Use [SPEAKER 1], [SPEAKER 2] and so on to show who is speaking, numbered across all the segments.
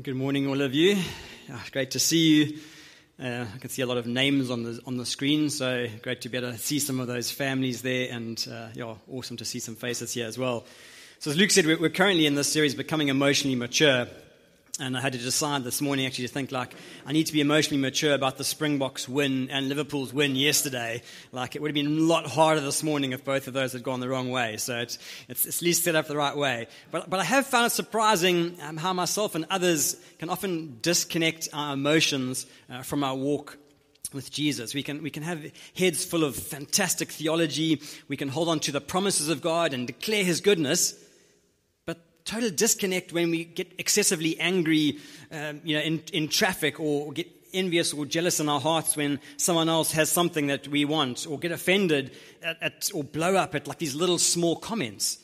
[SPEAKER 1] Good morning, all of you. Ah, great to see you. Uh, I can see a lot of names on the on the screen, so great to be able to see some of those families there, and uh, yeah, awesome to see some faces here as well. So, as Luke said, we're, we're currently in this series, becoming emotionally mature, and I had to decide this morning actually to think like I need to be emotionally mature about the Springboks win and Liverpool's win yesterday. Like it would have been a lot harder this morning if both of those had gone the wrong way. So it's, it's, it's at least set up the right way. But, but I have found it surprising um, how myself and others can often disconnect our emotions uh, from our walk with Jesus. We can, we can have heads full of fantastic theology. We can hold on to the promises of God and declare His goodness total disconnect when we get excessively angry, um, you know, in, in traffic or get envious or jealous in our hearts when someone else has something that we want or get offended at, at, or blow up at like these little small comments.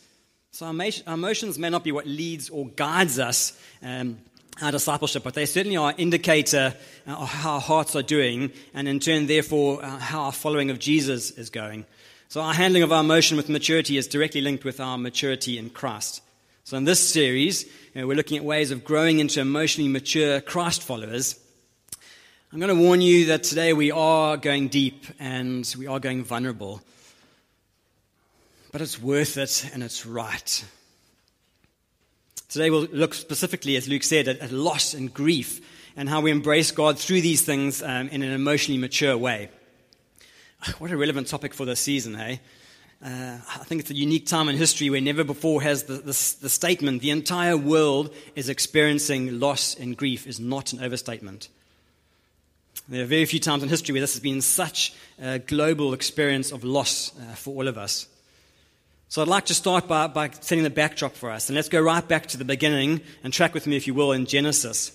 [SPEAKER 1] So our, emotions may not be what leads or guides us um, our discipleship, but they certainly are an indicator uh, of how our hearts are doing, and in turn, therefore, uh, how our following of Jesus is going. So our handling of our emotion with maturity is directly linked with our maturity in Christ. So, in this series, you know, we're looking at ways of growing into emotionally mature Christ followers. I'm going to warn you that today we are going deep and we are going vulnerable. But it's worth it and it's right. Today we'll look specifically, as Luke said, at, at loss and grief and how we embrace God through these things um, in an emotionally mature way. What a relevant topic for this season, hey? Uh, I think it's a unique time in history where never before has the, the, the, statement, the entire world is experiencing loss and grief, is not an overstatement. There are very few times in history where this has been such a global experience of loss uh, for all of us. So I'd like to start by, by setting the backdrop for us. And let's go right back to the beginning and track with me, if you will, in Genesis.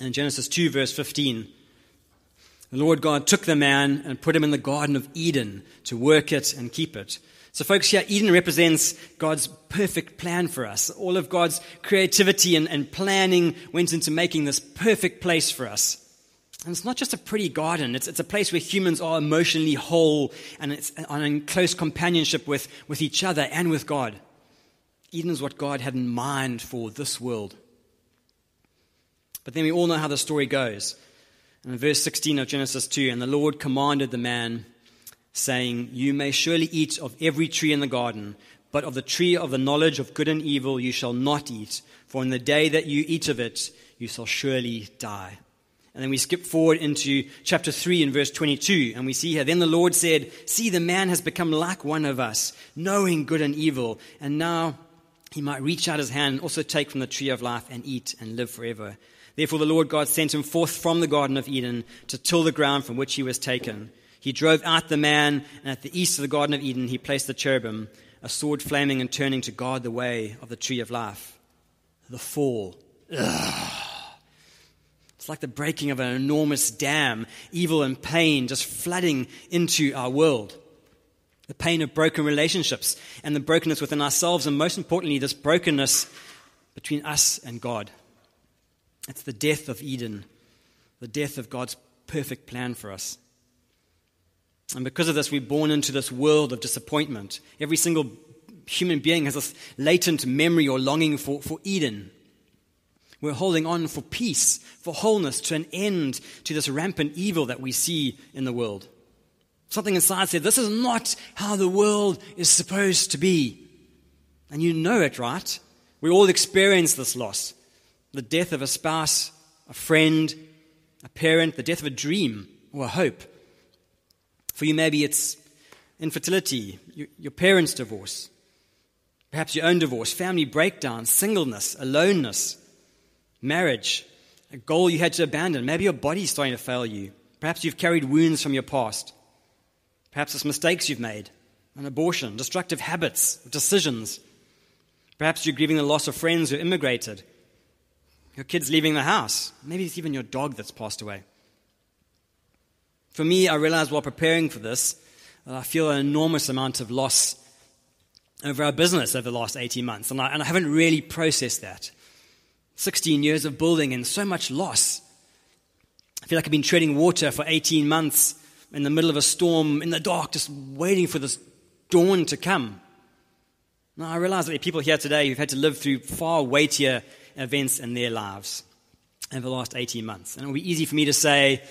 [SPEAKER 1] In Genesis 2, verse 15. The Lord God took the man and put him in the Garden of Eden to work it and keep it. So, folks, here, Eden represents God's perfect plan for us. All of God's creativity and, and planning went into making this perfect place for us. And it's not just a pretty garden, it's, it's a place where humans are emotionally whole and it's in close companionship with, with each other and with God. Eden is what God had in mind for this world. But then we all know how the story goes. In verse 16 of Genesis 2, and the Lord commanded the man saying, You may surely eat of every tree in the garden, but of the tree of the knowledge of good and evil you shall not eat, for in the day that you eat of it, you shall surely die. And then we skip forward into chapter 3 and verse 22, and we see here, Then the Lord said, See, the man has become like one of us, knowing good and evil, and now he might reach out his hand and also take from the tree of life and eat and live forever. Therefore, the Lord God sent him forth from the Garden of Eden to till the ground from which he was taken. He drove out the man, and at the east of the Garden of Eden, he placed the cherubim, a sword flaming and turning to guard the way of the tree of life. The fall. Ugh. It's like the breaking of an enormous dam, evil and pain just flooding into our world. The pain of broken relationships and the brokenness within ourselves, and most importantly, this brokenness between us and God. It's the death of Eden, the death of God's perfect plan for us. And because of this, we're born into this world of disappointment. Every single human being has this latent memory or longing for, for Eden. We're holding on for peace, for wholeness, to an end to this rampant evil that we see in the world. Something inside said, This is not how the world is supposed to be. And you know it, right? We all experience this loss the death of a spouse, a friend, a parent, the death of a dream or a hope. For you, maybe it's infertility, your parents' divorce, perhaps your own divorce, family breakdown, singleness, aloneness, marriage, a goal you had to abandon. Maybe your body's starting to fail you. Perhaps you've carried wounds from your past. Perhaps it's mistakes you've made, an abortion, destructive habits, decisions. Perhaps you're grieving the loss of friends who immigrated, your kids leaving the house. Maybe it's even your dog that's passed away. For me, I realized while preparing for this, I feel an enormous amount of loss over our business over the last 18 months, and I, and I haven't really processed that. 16 years of building and so much loss. I feel like I've been treading water for 18 months in the middle of a storm, in the dark, just waiting for this dawn to come. Now, I realize that there are people here today who've had to live through far weightier events in their lives. over the last 18 months. And it will be easy for me to say,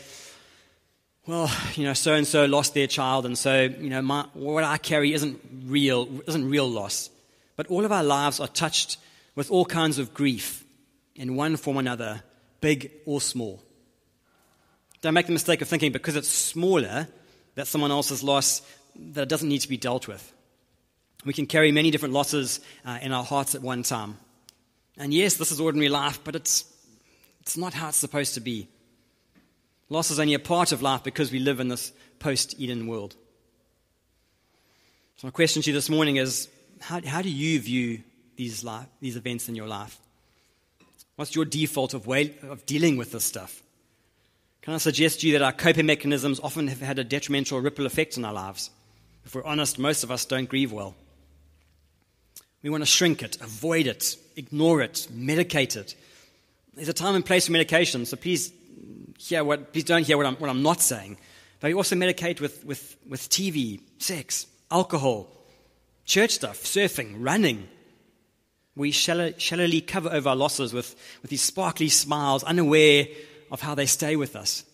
[SPEAKER 1] well, you know, so and so lost their child, and so, you know, my, what I carry isn't real, isn't real loss. But all of our lives are touched with all kinds of grief in one form or another, big or small. Don't make the mistake of thinking because it's smaller that someone else's loss that it doesn't need to be dealt with. We can carry many different losses uh, in our hearts at one time. And yes, this is ordinary life, but it's, it's not how it's supposed to be. Loss is only a part of life because we live in this post Eden world. So, my question to you this morning is how, how do you view these, life, these events in your life? What's your default of way of dealing with this stuff? Can I suggest to you that our coping mechanisms often have had a detrimental ripple effect in our lives? If we're honest, most of us don't grieve well. We want to shrink it, avoid it, ignore it, medicate it. There's a time and place for medication, so please hear what, please don't hear what I'm, what I'm not saying. But we also medicate with, with, with TV, sex, alcohol, church stuff, surfing, running. We shallow, shallowly cover over our losses with, with these sparkly smiles, unaware of how they stay with us.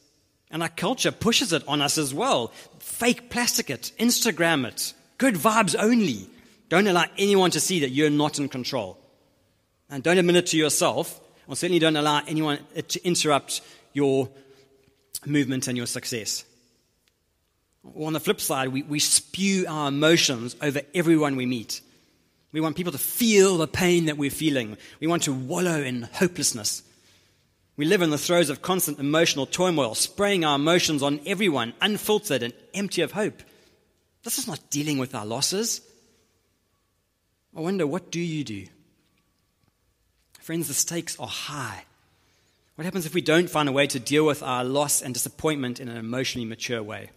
[SPEAKER 1] And our culture pushes it on us as well. Fake plastic it, Instagram it, good vibes only. Don't allow anyone to see that you're not in control. And don't admit it to yourself, or certainly don't allow anyone uh, to interrupt your movement and your success. Or on the flip side, we, we spew our emotions over everyone we meet. We want people to feel the pain that we're feeling. We want to wallow in hopelessness. We live in the throes of constant emotional turmoil, spraying our emotions on everyone, unfiltered and empty of hope. This is not dealing with our losses. I wonder, what do you do? Friends, the stakes are high. What happens if we don't find a way to deal with our loss and disappointment in an emotionally mature way?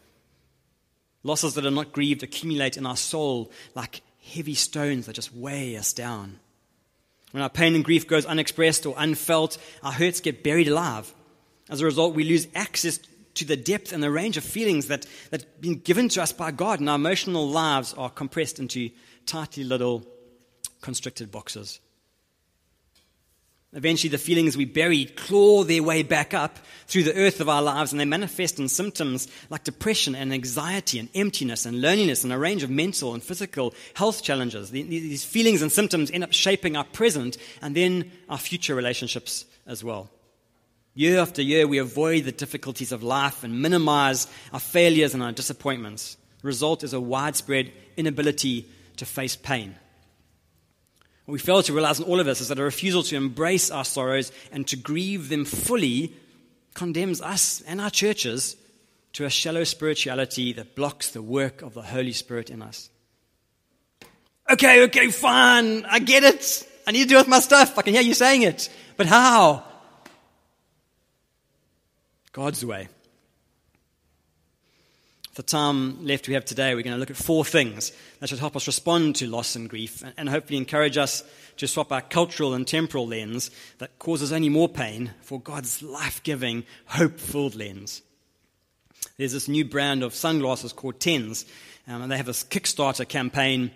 [SPEAKER 1] Losses that are not grieved accumulate in our soul like heavy stones that just weigh us down. When our pain and grief goes unexpressed or unfelt, our hurts get buried alive. As a result, we lose access to the depth and the range of feelings that, that have been given to us by God, and our emotional lives are compressed into tightly little constricted boxes. Eventually, the feelings we buried claw their way back up through the earth of our lives, and they manifest in symptoms like depression and anxiety and emptiness and loneliness and a range of mental and physical health challenges. These feelings and symptoms end up shaping our present and then our future relationships as well. Year after year, we avoid the difficulties of life and minimize our failures and our disappointments. The result is a widespread inability to face pain. What we fail to realize in all of this is that a refusal to embrace our sorrows and to grieve them fully condemns us and our churches to a shallow spirituality that blocks the work of the Holy Spirit in us. Okay, okay, fine. I get it. I need to do with my stuff. I can hear you saying it. But how? God's way the time left we have today, we're going to look at four things that should help us respond to loss and grief and hopefully encourage us to swap our cultural and temporal lens that causes only more pain for God's life giving, hope filled lens. There's this new brand of sunglasses called Tens, um, and they have this Kickstarter campaign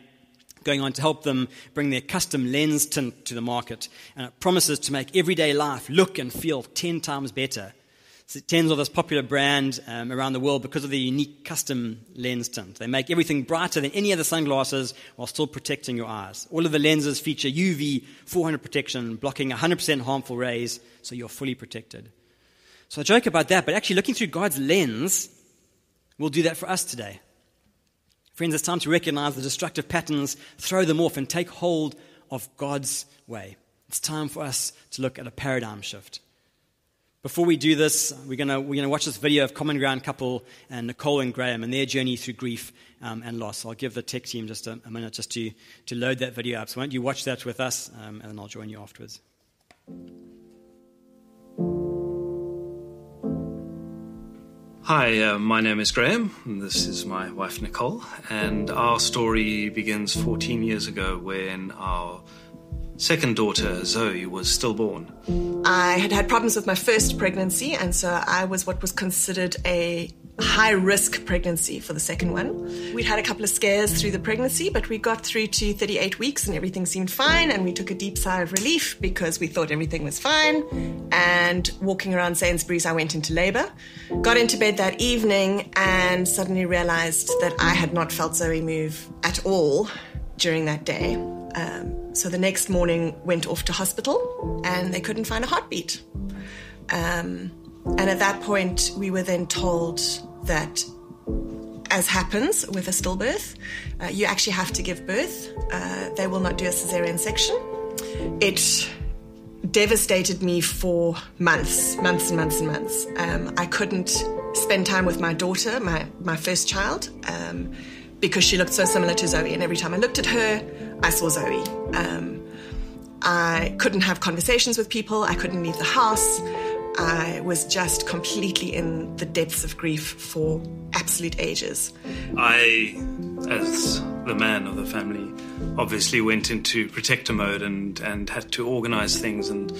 [SPEAKER 1] going on to help them bring their custom lens tint to the market. And it promises to make everyday life look and feel 10 times better Tens are this popular brand um, around the world because of their unique custom lens tint. They make everything brighter than any other sunglasses while still protecting your eyes. All of the lenses feature UV 400 protection, blocking 100% harmful rays, so you're fully protected. So I joke about that, but actually looking through God's lens will do that for us today. Friends, it's time to recognize the destructive patterns, throw them off, and take hold of God's way. It's time for us to look at a paradigm shift. Before we do this, we're going we're gonna watch this video of Common Ground couple and Nicole and Graham and their journey through grief um, and loss. I'll give the tech team just a, a, minute just to, to load that video up. So why don't you watch that with us, um, and then I'll join you afterwards.
[SPEAKER 2] Hi, uh, my name is Graham. This is my wife Nicole, and our story begins 14 years ago when our second daughter, Zoe, was stillborn.
[SPEAKER 3] I had had problems with my first pregnancy, and so I was what was considered a high risk pregnancy for the second one. We'd had a couple of scares through the pregnancy, but we got through to 38 weeks and everything seemed fine. And we took a deep sigh of relief because we thought everything was fine. And walking around Sainsbury's, I went into labor, got into bed that evening, and suddenly realized that I had not felt Zoe move at all during that day. Um, so the next morning, went off to hospital and they couldn't find a heartbeat. Um, and at that point, we were then told that, as happens with a stillbirth, uh, you actually have to give birth. Uh, they will not do a cesarean section. It devastated me for months, months and months and months. Um, I couldn't spend time with my daughter, my, my first child, um, because she looked so similar to Zoe. And every time I looked at her, I saw Zoe. Um, I couldn't have conversations with people, I couldn't leave the house. I was just completely in the depths of grief for absolute ages.
[SPEAKER 2] I, as the man of the family, obviously went into protector mode and, and had to organize things and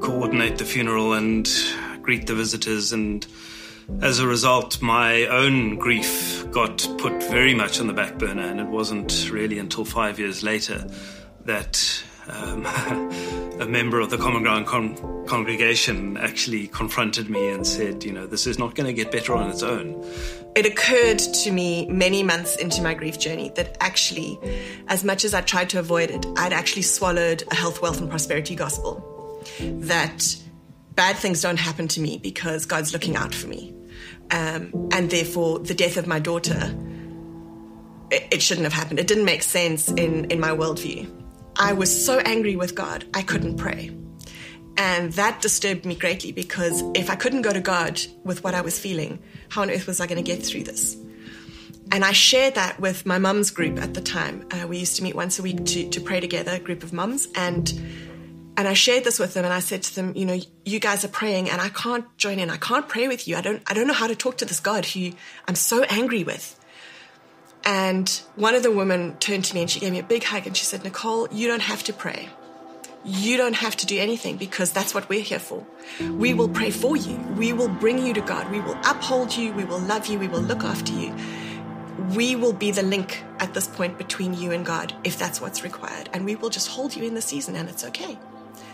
[SPEAKER 2] coordinate the funeral and greet the visitors. And as a result, my own grief got put very much on the back burner. And it wasn't really until five years later that um, a member of the Common Ground con- congregation actually confronted me and said, you know, this is not going to get better on its own.
[SPEAKER 3] It occurred to me many months into my grief journey that actually, as much as I tried to avoid it, I'd actually swallowed a health, wealth, and prosperity gospel. That bad things don't happen to me because God's looking out for me. Um, and therefore, the death of my daughter, it, it shouldn't have happened. It didn't make sense in, in my worldview. I was so angry with God, I couldn't pray. And that disturbed me greatly because if I couldn't go to God with what I was feeling, how on earth was I going to get through this? And I shared that with my mum's group at the time. Uh, we used to meet once a week to, to pray together, a group of mums. And and I shared this with them and I said to them, you know, you guys are praying and I can't join in. I can't pray with you. I don't I don't know how to talk to this God who I'm so angry with. And one of the women turned to me and she gave me a big hug and she said, Nicole, you don't have to pray. You don't have to do anything because that's what we're here for. We will pray for you. We will bring you to God. We will uphold you. We will love you. We will look after you. We will be the link at this point between you and God if that's what's required. And we will just hold you in the season and it's okay.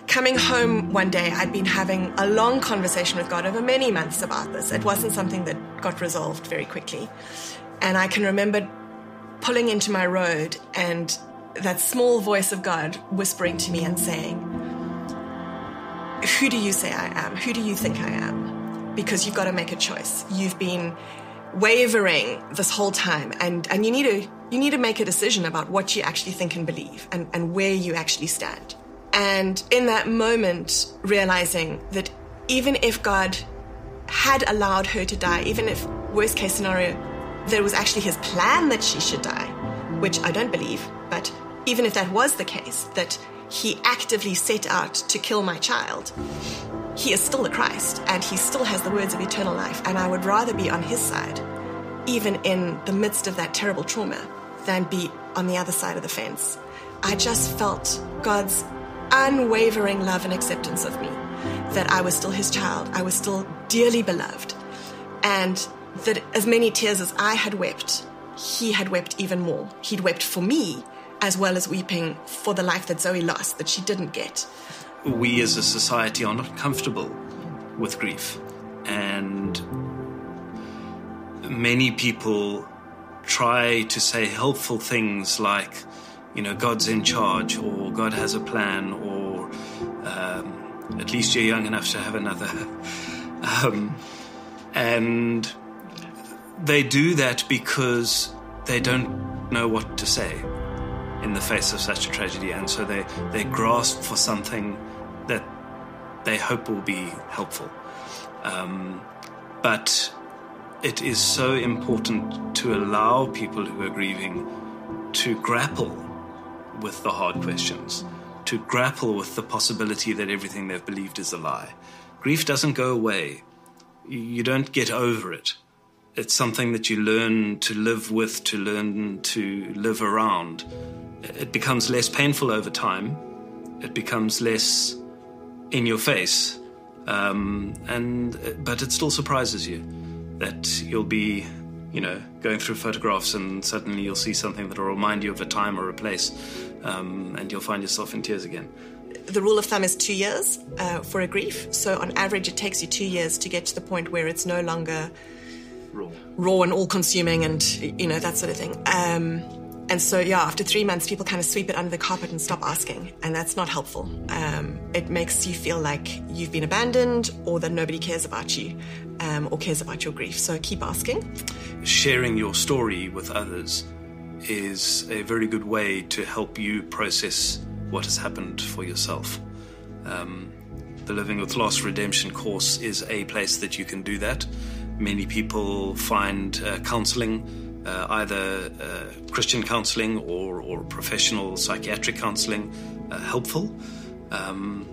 [SPEAKER 3] Coming home one day, I'd been having a long conversation with God over many months about this. It wasn't something that got resolved very quickly. And I can remember pulling into my road and that small voice of God whispering to me and saying, Who do you say I am? Who do you think I am? Because you've got to make a choice. You've been wavering this whole time and, and you need to you need to make a decision about what you actually think and believe and, and where you actually stand. And in that moment, realizing that even if God had allowed her to die, even if worst case scenario, there was actually his plan that she should die, which I don't believe, but even if that was the case, that he actively set out to kill my child, he is still the Christ and he still has the words of eternal life. And I would rather be on his side, even in the midst of that terrible trauma, than be on the other side of the fence. I just felt God's unwavering love and acceptance of me, that I was still his child, I was still dearly beloved. And that as many tears as I had wept, he had wept even more. He'd wept for me as well as weeping for the life that Zoe lost, that she didn't get.
[SPEAKER 2] We as a society are not comfortable with grief. And many people try to say helpful things like, you know, God's in charge, or God has a plan, or um, at least you're young enough to have another. um, and they do that because they don't know what to say in the face of such a tragedy, and so they, they grasp for something that they hope will be helpful. Um, but it is so important to allow people who are grieving to grapple with the hard questions, to grapple with the possibility that everything they've believed is a lie. Grief doesn't go away, you don't get over it it's something that you learn to live with, to learn to live around. It becomes less painful over time. It becomes less in your face, um, and but it still surprises you. that you'll be, you know, going through photographs and suddenly you'll see something that'll remind you of a time or a place, um, and you'll find yourself in tears again.
[SPEAKER 3] The rule of thumb is two years uh, for a grief. So, on average, it takes you two years to get to the point where it's no longer
[SPEAKER 2] Raw.
[SPEAKER 3] raw and all consuming and, you know, that sort of thing. Um, and so, yeah, after three months, people kind of sweep it under the carpet and stop asking. And that's not helpful. Um, it makes you feel like you've been abandoned or that nobody cares about you um, or cares about your grief. So keep asking.
[SPEAKER 2] Sharing your story with others is a very good way to help you process what has happened for yourself. Um, the Living with Loss Redemption course is a place that you can do that. Many people find uh, counseling uh, either uh, Christian counseling or, or professional psychiatric counseling uh, helpful. Um,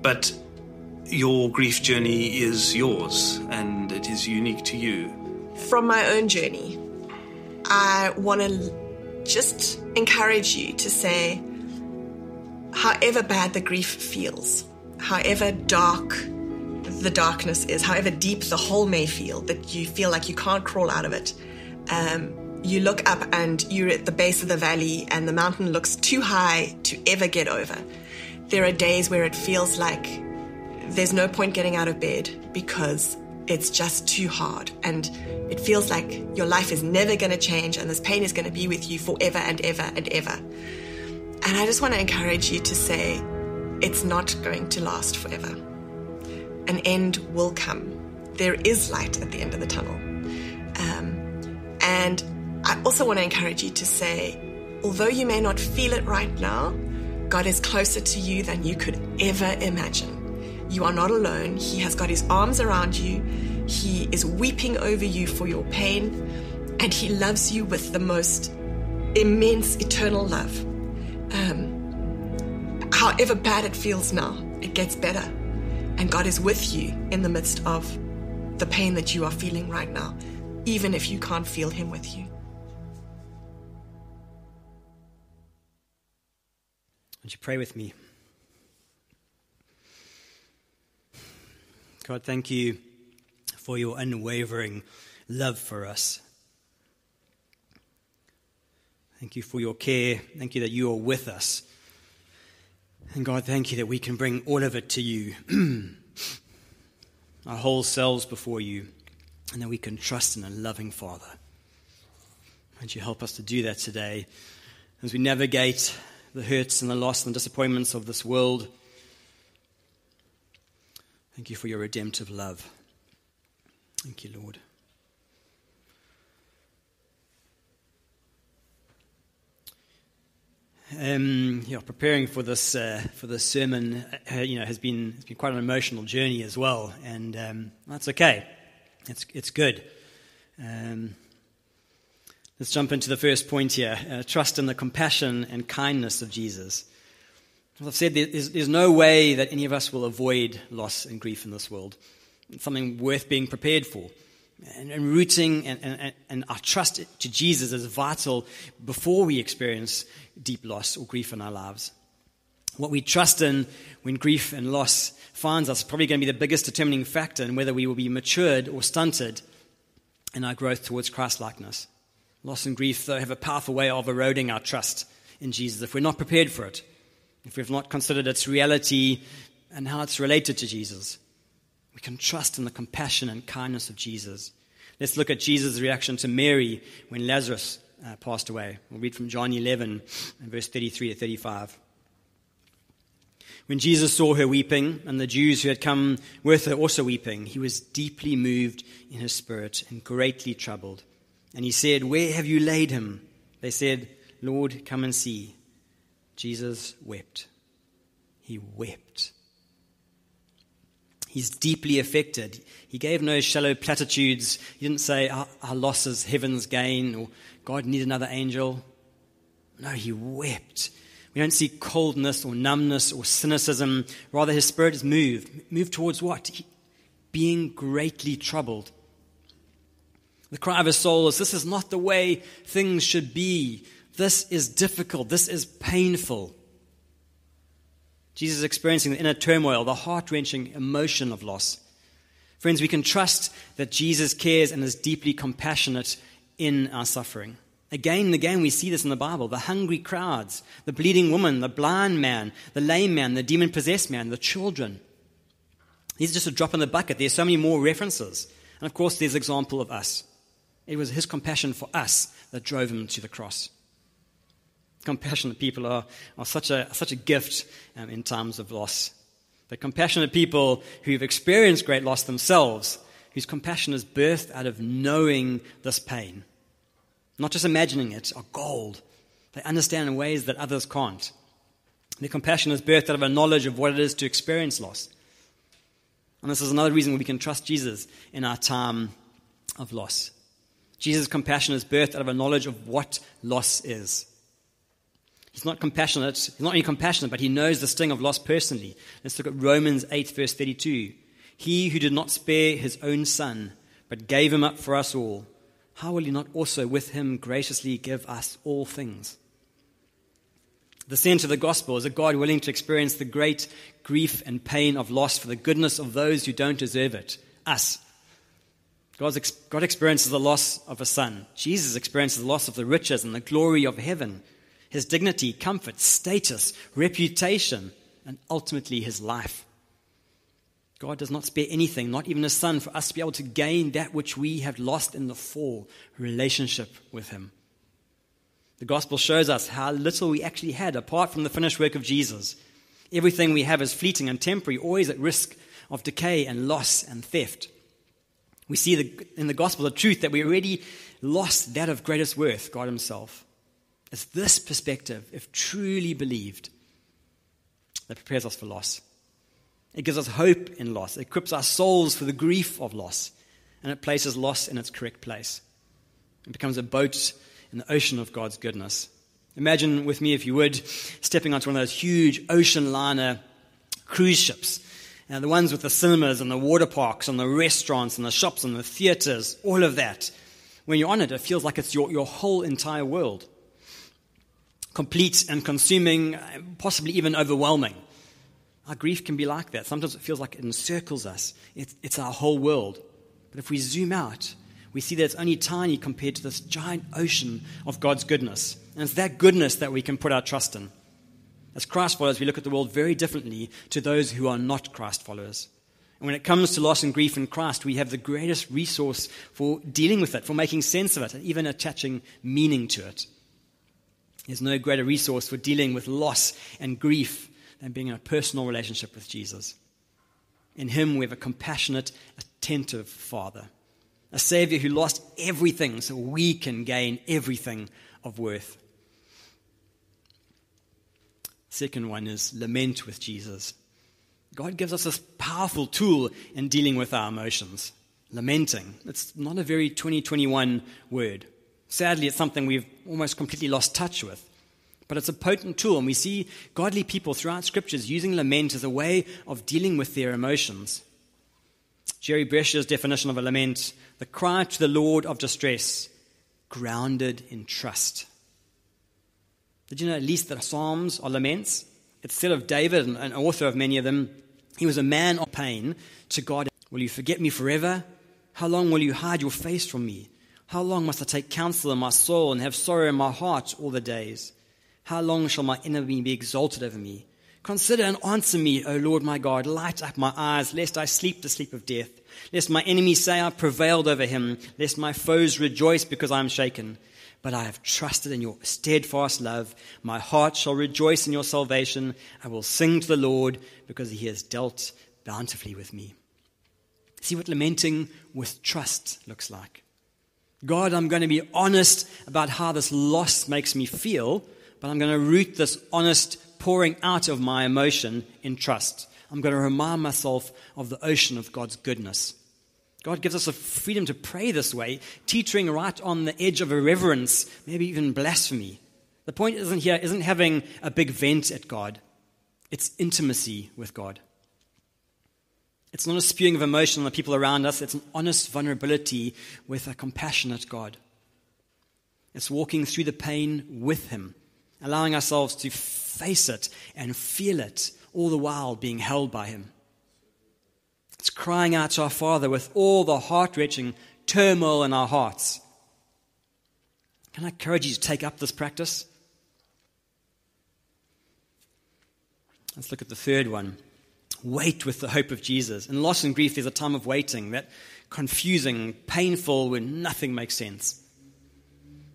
[SPEAKER 2] but your grief journey is yours and it is unique to you.
[SPEAKER 3] From my own journey, I want to just encourage you to say, however bad the grief feels, however dark the darkness is, however deep the hole may feel, that you feel like you can't crawl out of it, um, you look up and you're at the base of the valley and the mountain looks too high to ever get over. There are days where it feels like there's no point getting out of bed because it's just too hard and it feels like your life is never going to change and this pain is going to be with you forever and ever and ever. And I just want to encourage you to say, it's not going to last forever. An end will come. There is light at the end of the tunnel. Um, and I also want to encourage you to say, although you may not feel it right now, God is closer to you than you could ever imagine. You are not alone. He has got his arms around you. He is weeping over you for your pain, and he loves you with the most immense eternal love. Um, however bad it feels now, it gets better. And God is with you in the midst of the pain that you are feeling right now, even if you can't feel him with you.
[SPEAKER 1] Would you pray with me? God, thank you for your unwavering love for us. Thank you for your care. Thank you that you are with us. And God, thank you that we can bring all of it to you, our whole selves before you, and that we can trust in a loving Father. Would you help us to do that today as we navigate the hurts and the loss and the disappointments of this world? Thank you for your redemptive love. Thank you, Lord. Um, yeah, preparing for this uh, for this sermon, uh, you know, has been has been quite an emotional journey as well, and um, that's okay. It's it's good. Um, let's jump into the first point here: uh, trust in the compassion and kindness of Jesus. As I've said, there's, there's no way that any of us will avoid loss and grief in this world. It's something worth being prepared for. And, and rooting and, and, and, our trust to Jesus is vital before we experience deep loss or grief in our lives. What we trust in when grief and loss finds us is probably going to be the biggest determining factor in whether we will be matured or stunted in our growth towards Christlikeness. Loss and grief, though, have a powerful way of eroding our trust in Jesus if we're not prepared for it if we've not considered its reality and how it's related to Jesus. We can trust in the compassion and kindness of Jesus. Let's look at Jesus' reaction to Mary when Lazarus uh, passed away. We'll read from John 11 verse 33 to 35. When Jesus saw her weeping, and the Jews who had come with her also weeping, he was deeply moved in his spirit and greatly troubled. And he said, Where have you laid him? They said, Lord, come and see. Jesus wept. He wept. He's deeply affected. He gave no shallow platitudes. He didn't say, Our, loss is heaven's gain or God needs another angel. No, he wept. We don't see coldness or numbness or cynicism. Rather, his spirit is moved. Moved towards what? He, being greatly troubled. The cry of his soul is this is not the way things should be. This is difficult. This is painful. Jesus is experiencing the inner turmoil, the heart wrenching emotion of loss. Friends, we can trust that Jesus cares and is deeply compassionate in our suffering. Again and again, we see this in the Bible the hungry crowds, the bleeding woman, the blind man, the lame man, the demon possessed man, the children. These are just a drop in the bucket. There's so many more references. And of course, there's the example of us. It was his compassion for us that drove him to the cross. Compassionate people are, are such, a, such a gift um, in times of loss. The compassionate people who've experienced great loss themselves, whose compassion is birthed out of knowing this pain, not just imagining it, are gold. They understand in ways that others can't. Their compassion is birthed out of a knowledge of what it is to experience loss. And this is another reason we can trust Jesus in our time of loss. Jesus' compassion is birthed out of a knowledge of what loss is. He's not compassionate. He's not only compassionate, but he knows the sting of loss personally. Let's look at Romans 8, verse 32. He who did not spare his own son, but gave him up for us all, how will he not also with him graciously give us all things? The center of the gospel is a God willing to experience the great grief and pain of loss for the goodness of those who don't deserve it, us. God's, God experiences the loss of a son. Jesus experiences the loss of the riches and the glory of heaven, his dignity, comfort, status, reputation, and ultimately his life. God does not spare anything, not even his son, for us to be able to gain that which we have lost in the fall relationship with him. The gospel shows us how little we actually had apart from the finished work of Jesus. Everything we have is fleeting and temporary, always at risk of decay and loss and theft. We see the, in the gospel the truth that we already lost that of greatest worth, God Himself. It's this perspective, if truly believed, that prepares us for loss. It gives us hope in loss, it equips our souls for the grief of loss, and it places loss in its correct place. It becomes a boat in the ocean of God's goodness. Imagine with me, if you would, stepping onto one of those huge ocean liner cruise ships. Now, the ones with the cinemas and the water parks and the restaurants and the shops and the theaters, all of that. When you're on it, it feels like it's your, your whole entire world. Complete and consuming, possibly even overwhelming. Our grief can be like that. Sometimes it feels like it encircles us, it's, it's our whole world. But if we zoom out, we see that it's only tiny compared to this giant ocean of God's goodness. And it's that goodness that we can put our trust in. As Christ followers, we look at the world very differently to those who are not Christ followers. And when it comes to loss and grief in Christ, we have the greatest resource for dealing with it, for making sense of it, and even attaching meaning to it. There's no greater resource for dealing with loss and grief than being in a personal relationship with Jesus. In Him, we have a compassionate, attentive Father a Savior who lost everything so we can gain everything of worth. Second one is lament with Jesus. God gives us this powerful tool in dealing with our emotions. Lamenting. It's not a very 2021 word. Sadly, it's something we've almost completely lost touch with. But it's a potent tool, and we see godly people throughout scriptures using lament as a way of dealing with their emotions. Jerry Brescia's definition of a lament the cry to the Lord of distress, grounded in trust. Did you know at least the Psalms are laments? It's said of David, an author of many of them, he was a man of pain to God. Will you forget me forever? How long will you hide your face from me? How long must I take counsel in my soul and have sorrow in my heart all the days? How long shall my enemy be exalted over me? Consider and answer me, O Lord my God. Light up my eyes, lest I sleep the sleep of death. Lest my enemies say I prevailed over him. Lest my foes rejoice because I am shaken. But I have trusted in your steadfast love. My heart shall rejoice in your salvation. I will sing to the Lord because he has dealt bountifully with me. See what lamenting with trust looks like. God, I'm going to be honest about how this loss makes me feel, but I'm going to root this honest pouring out of my emotion in trust. I'm going to remind myself of the ocean of God's goodness. God gives us a freedom to pray this way, teetering right on the edge of irreverence, maybe even blasphemy. The point isn't here isn't having a big vent at God. It's intimacy with God. It's not a spewing of emotion on the people around us, it's an honest vulnerability with a compassionate God. It's walking through the pain with Him, allowing ourselves to face it and feel it, all the while being held by Him. It's crying out to our Father with all the heart wrenching turmoil in our hearts. Can I encourage you to take up this practice? Let's look at the third one. Wait with the hope of Jesus. In loss and grief, there's a time of waiting, that confusing, painful, when nothing makes sense.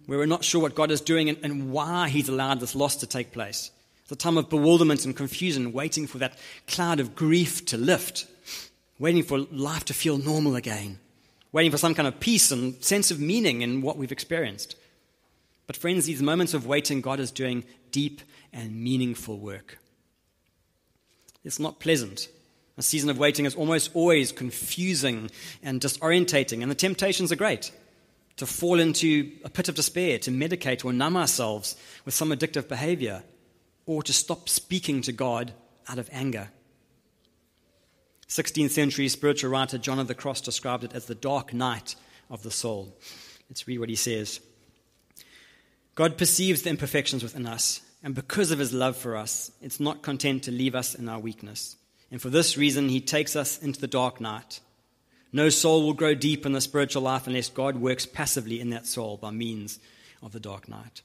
[SPEAKER 1] Where we're not sure what God is doing and, and why He's allowed this loss to take place. It's a time of bewilderment and confusion, waiting for that cloud of grief to lift, waiting for life to feel normal again, waiting for some kind of peace and sense of meaning in what we've experienced. But, friends, these moments of waiting, God is doing deep and meaningful work. It's not pleasant. A season of waiting is almost always confusing and disorientating, and the temptations are great to fall into a pit of despair, to medicate or numb ourselves with some addictive behavior, or to stop speaking to God out of anger. 16th century spiritual writer John of the Cross described it as the dark night of the soul. Let's read what he says. God perceives the imperfections within us and because of his love for us, it's not content to leave us in our weakness. And for this reason, he takes us into the dark night. No soul will grow deep in the spiritual life unless God works passively in that soul by means of the dark night.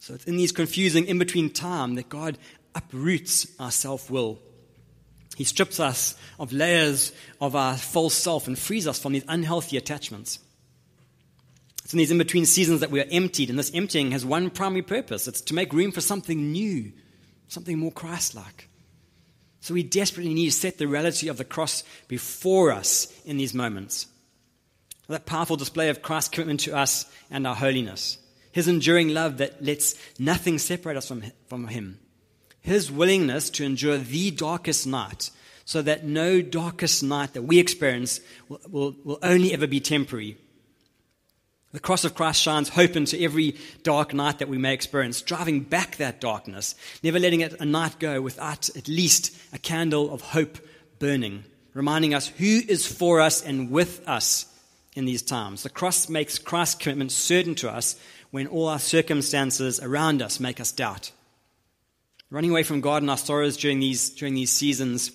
[SPEAKER 1] So it's in these confusing in between time that God uproots our self will. He strips us of layers of our false self and frees us from these unhealthy attachments. It's in these in between seasons that we are emptied, and this emptying has one primary purpose it's to make room for something new, something more Christ like. So we desperately need to set the reality of the cross before us in these moments. That powerful display of Christ's commitment to us and our holiness. His enduring love that lets nothing separate us from, from Him. His willingness to endure the darkest night so that no darkest night that we experience will, will, will only ever be temporary the cross of Christ shines hope into every dark night that we may experience, driving back that darkness, never letting it, a night go without at least a candle of hope burning, reminding us who is for us and with us in these times. The cross makes Christ's commitment certain to us when all our circumstances around us make us doubt. Running away from God and our sorrows during these, during these seasons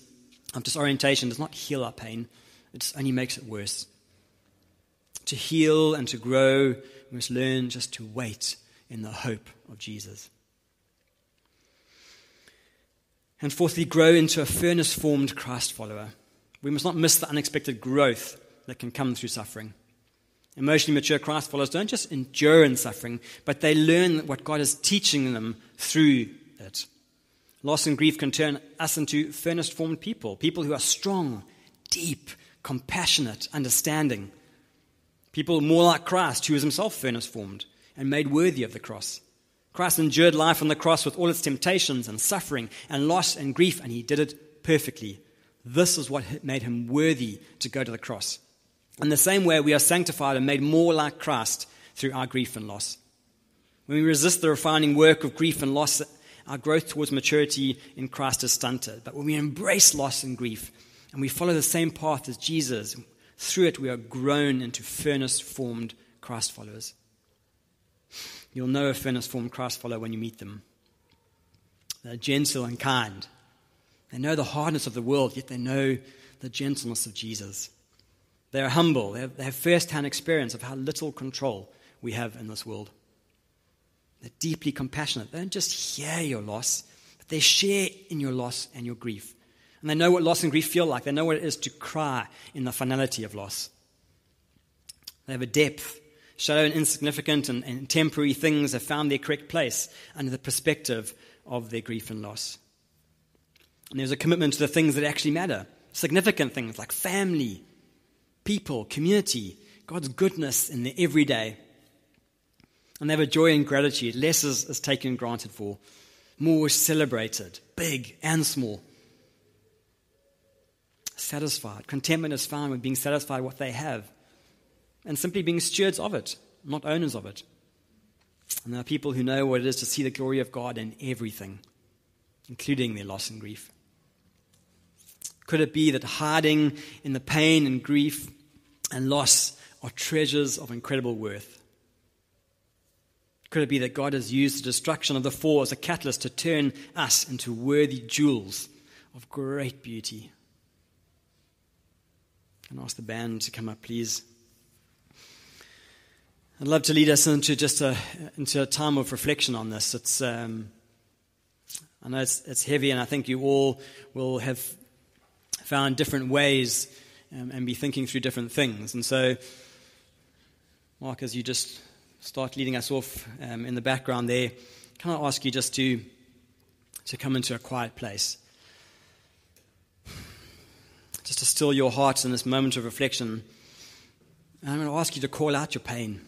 [SPEAKER 1] of disorientation does not heal our pain, it only makes it worse. To heal and to grow, we must learn just to wait in the hope of Jesus. And fourthly, grow into a furnace formed Christ follower. We must not miss the unexpected growth that can come through suffering. Emotionally mature Christ followers don't just endure in suffering, but they learn what God is teaching them through it. Loss and grief can turn us into furnace formed people, people who are strong, deep, compassionate, understanding. People more like Christ, who was himself furnace formed and made worthy of the cross. Christ endured life on the cross with all its temptations and suffering and loss and grief, and he did it perfectly. This is what made him worthy to go to the cross. In the same way, we are sanctified and made more like Christ through our grief and loss. When we resist the refining work of grief and loss, our growth towards maturity in Christ is stunted. But when we embrace loss and grief and we follow the same path as Jesus, through it, we are grown into furnace formed Christ followers. You'll know a furnace formed Christ follower when you meet them. They're gentle and kind. They know the hardness of the world, yet they know the gentleness of Jesus. They are humble. They have, they have first hand experience of how little control we have in this world. They're deeply compassionate. They don't just hear your loss, but they share in your loss and your grief. And they know what loss and grief feel like. They know what it is to cry in the finality of loss. They have a depth. Shallow and insignificant and, and temporary things have found their correct place under the perspective of their grief and loss. And there's a commitment to the things that actually matter significant things like family, people, community, God's goodness in the everyday. And they have a joy and gratitude. Less is, is taken granted for, more is celebrated, big and small satisfied. Contentment is found with being satisfied with what they have and simply being stewards of it, not owners of it. And there are people who know what it is to see the glory of God in everything, including their loss and grief. Could it be that hiding in the pain and grief and loss are treasures of incredible worth? Could it be that God has used the destruction of the four as a catalyst to turn us into worthy jewels of great beauty? Can I ask the band to come up, please? I'd love to lead us into just a, into a time of reflection on this. It's, um, I know it's, it's heavy, and I think you all will have found different ways um, and be thinking through different things. And so, Mark, as you just start leading us off um, in the background there, can I ask you just to, to come into a quiet place? Just to still your hearts in this moment of reflection. And I'm going to ask you to call out your pain.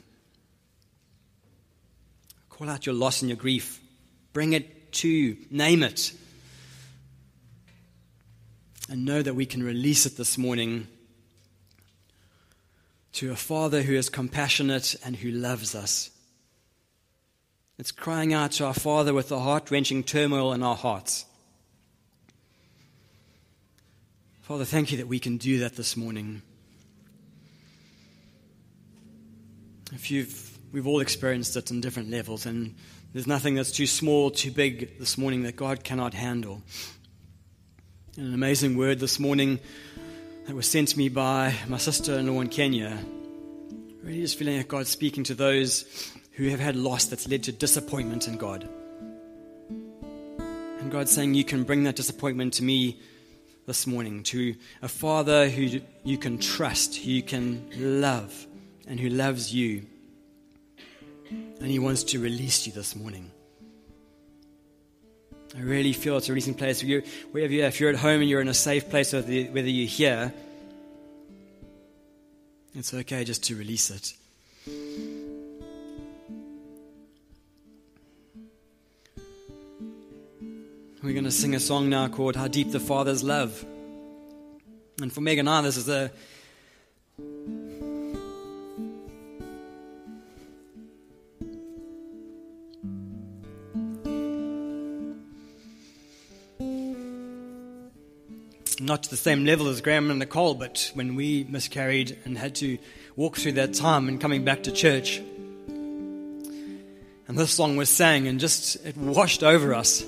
[SPEAKER 1] Call out your loss and your grief. Bring it to you. Name it. And know that we can release it this morning to a Father who is compassionate and who loves us. It's crying out to our Father with the heart wrenching turmoil in our hearts. Father, thank you that we can do that this morning. If you've, we've all experienced it in different levels, and there's nothing that's too small, too big this morning that God cannot handle. And an amazing word this morning that was sent to me by my sister in law in Kenya. Really just feeling like God's speaking to those who have had loss that's led to disappointment in God. And God's saying, You can bring that disappointment to me this morning, to a Father who you can trust, who you can love, and who loves you. And He wants to release you this morning. I really feel it's a releasing place. for you. Wherever you are, if you're at home and you're in a safe place, whether you're here, it's okay just to release it. We're going to sing a song now called How Deep the Father's Love. And for Megan and I, this is a not to the same level as Graham and Nicole, but when we miscarried and had to walk through that time and coming back to church, and this song was sang and just it washed over us.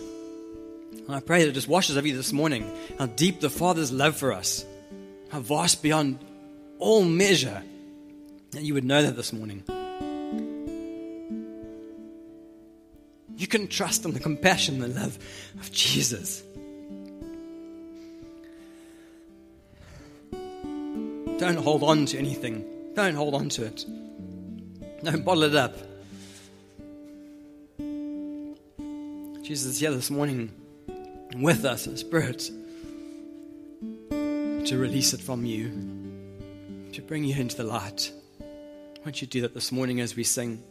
[SPEAKER 1] And I pray that it just washes over you this morning how deep the Father's love for us, how vast beyond all measure, that you would know that this morning. You can trust in the compassion and the love of Jesus. Don't hold on to anything. Don't hold on to it. Don't bottle it up. Jesus is here this morning with us, a Spirit, to release it from you, to bring you into the light. Why don't you do that this morning as we sing?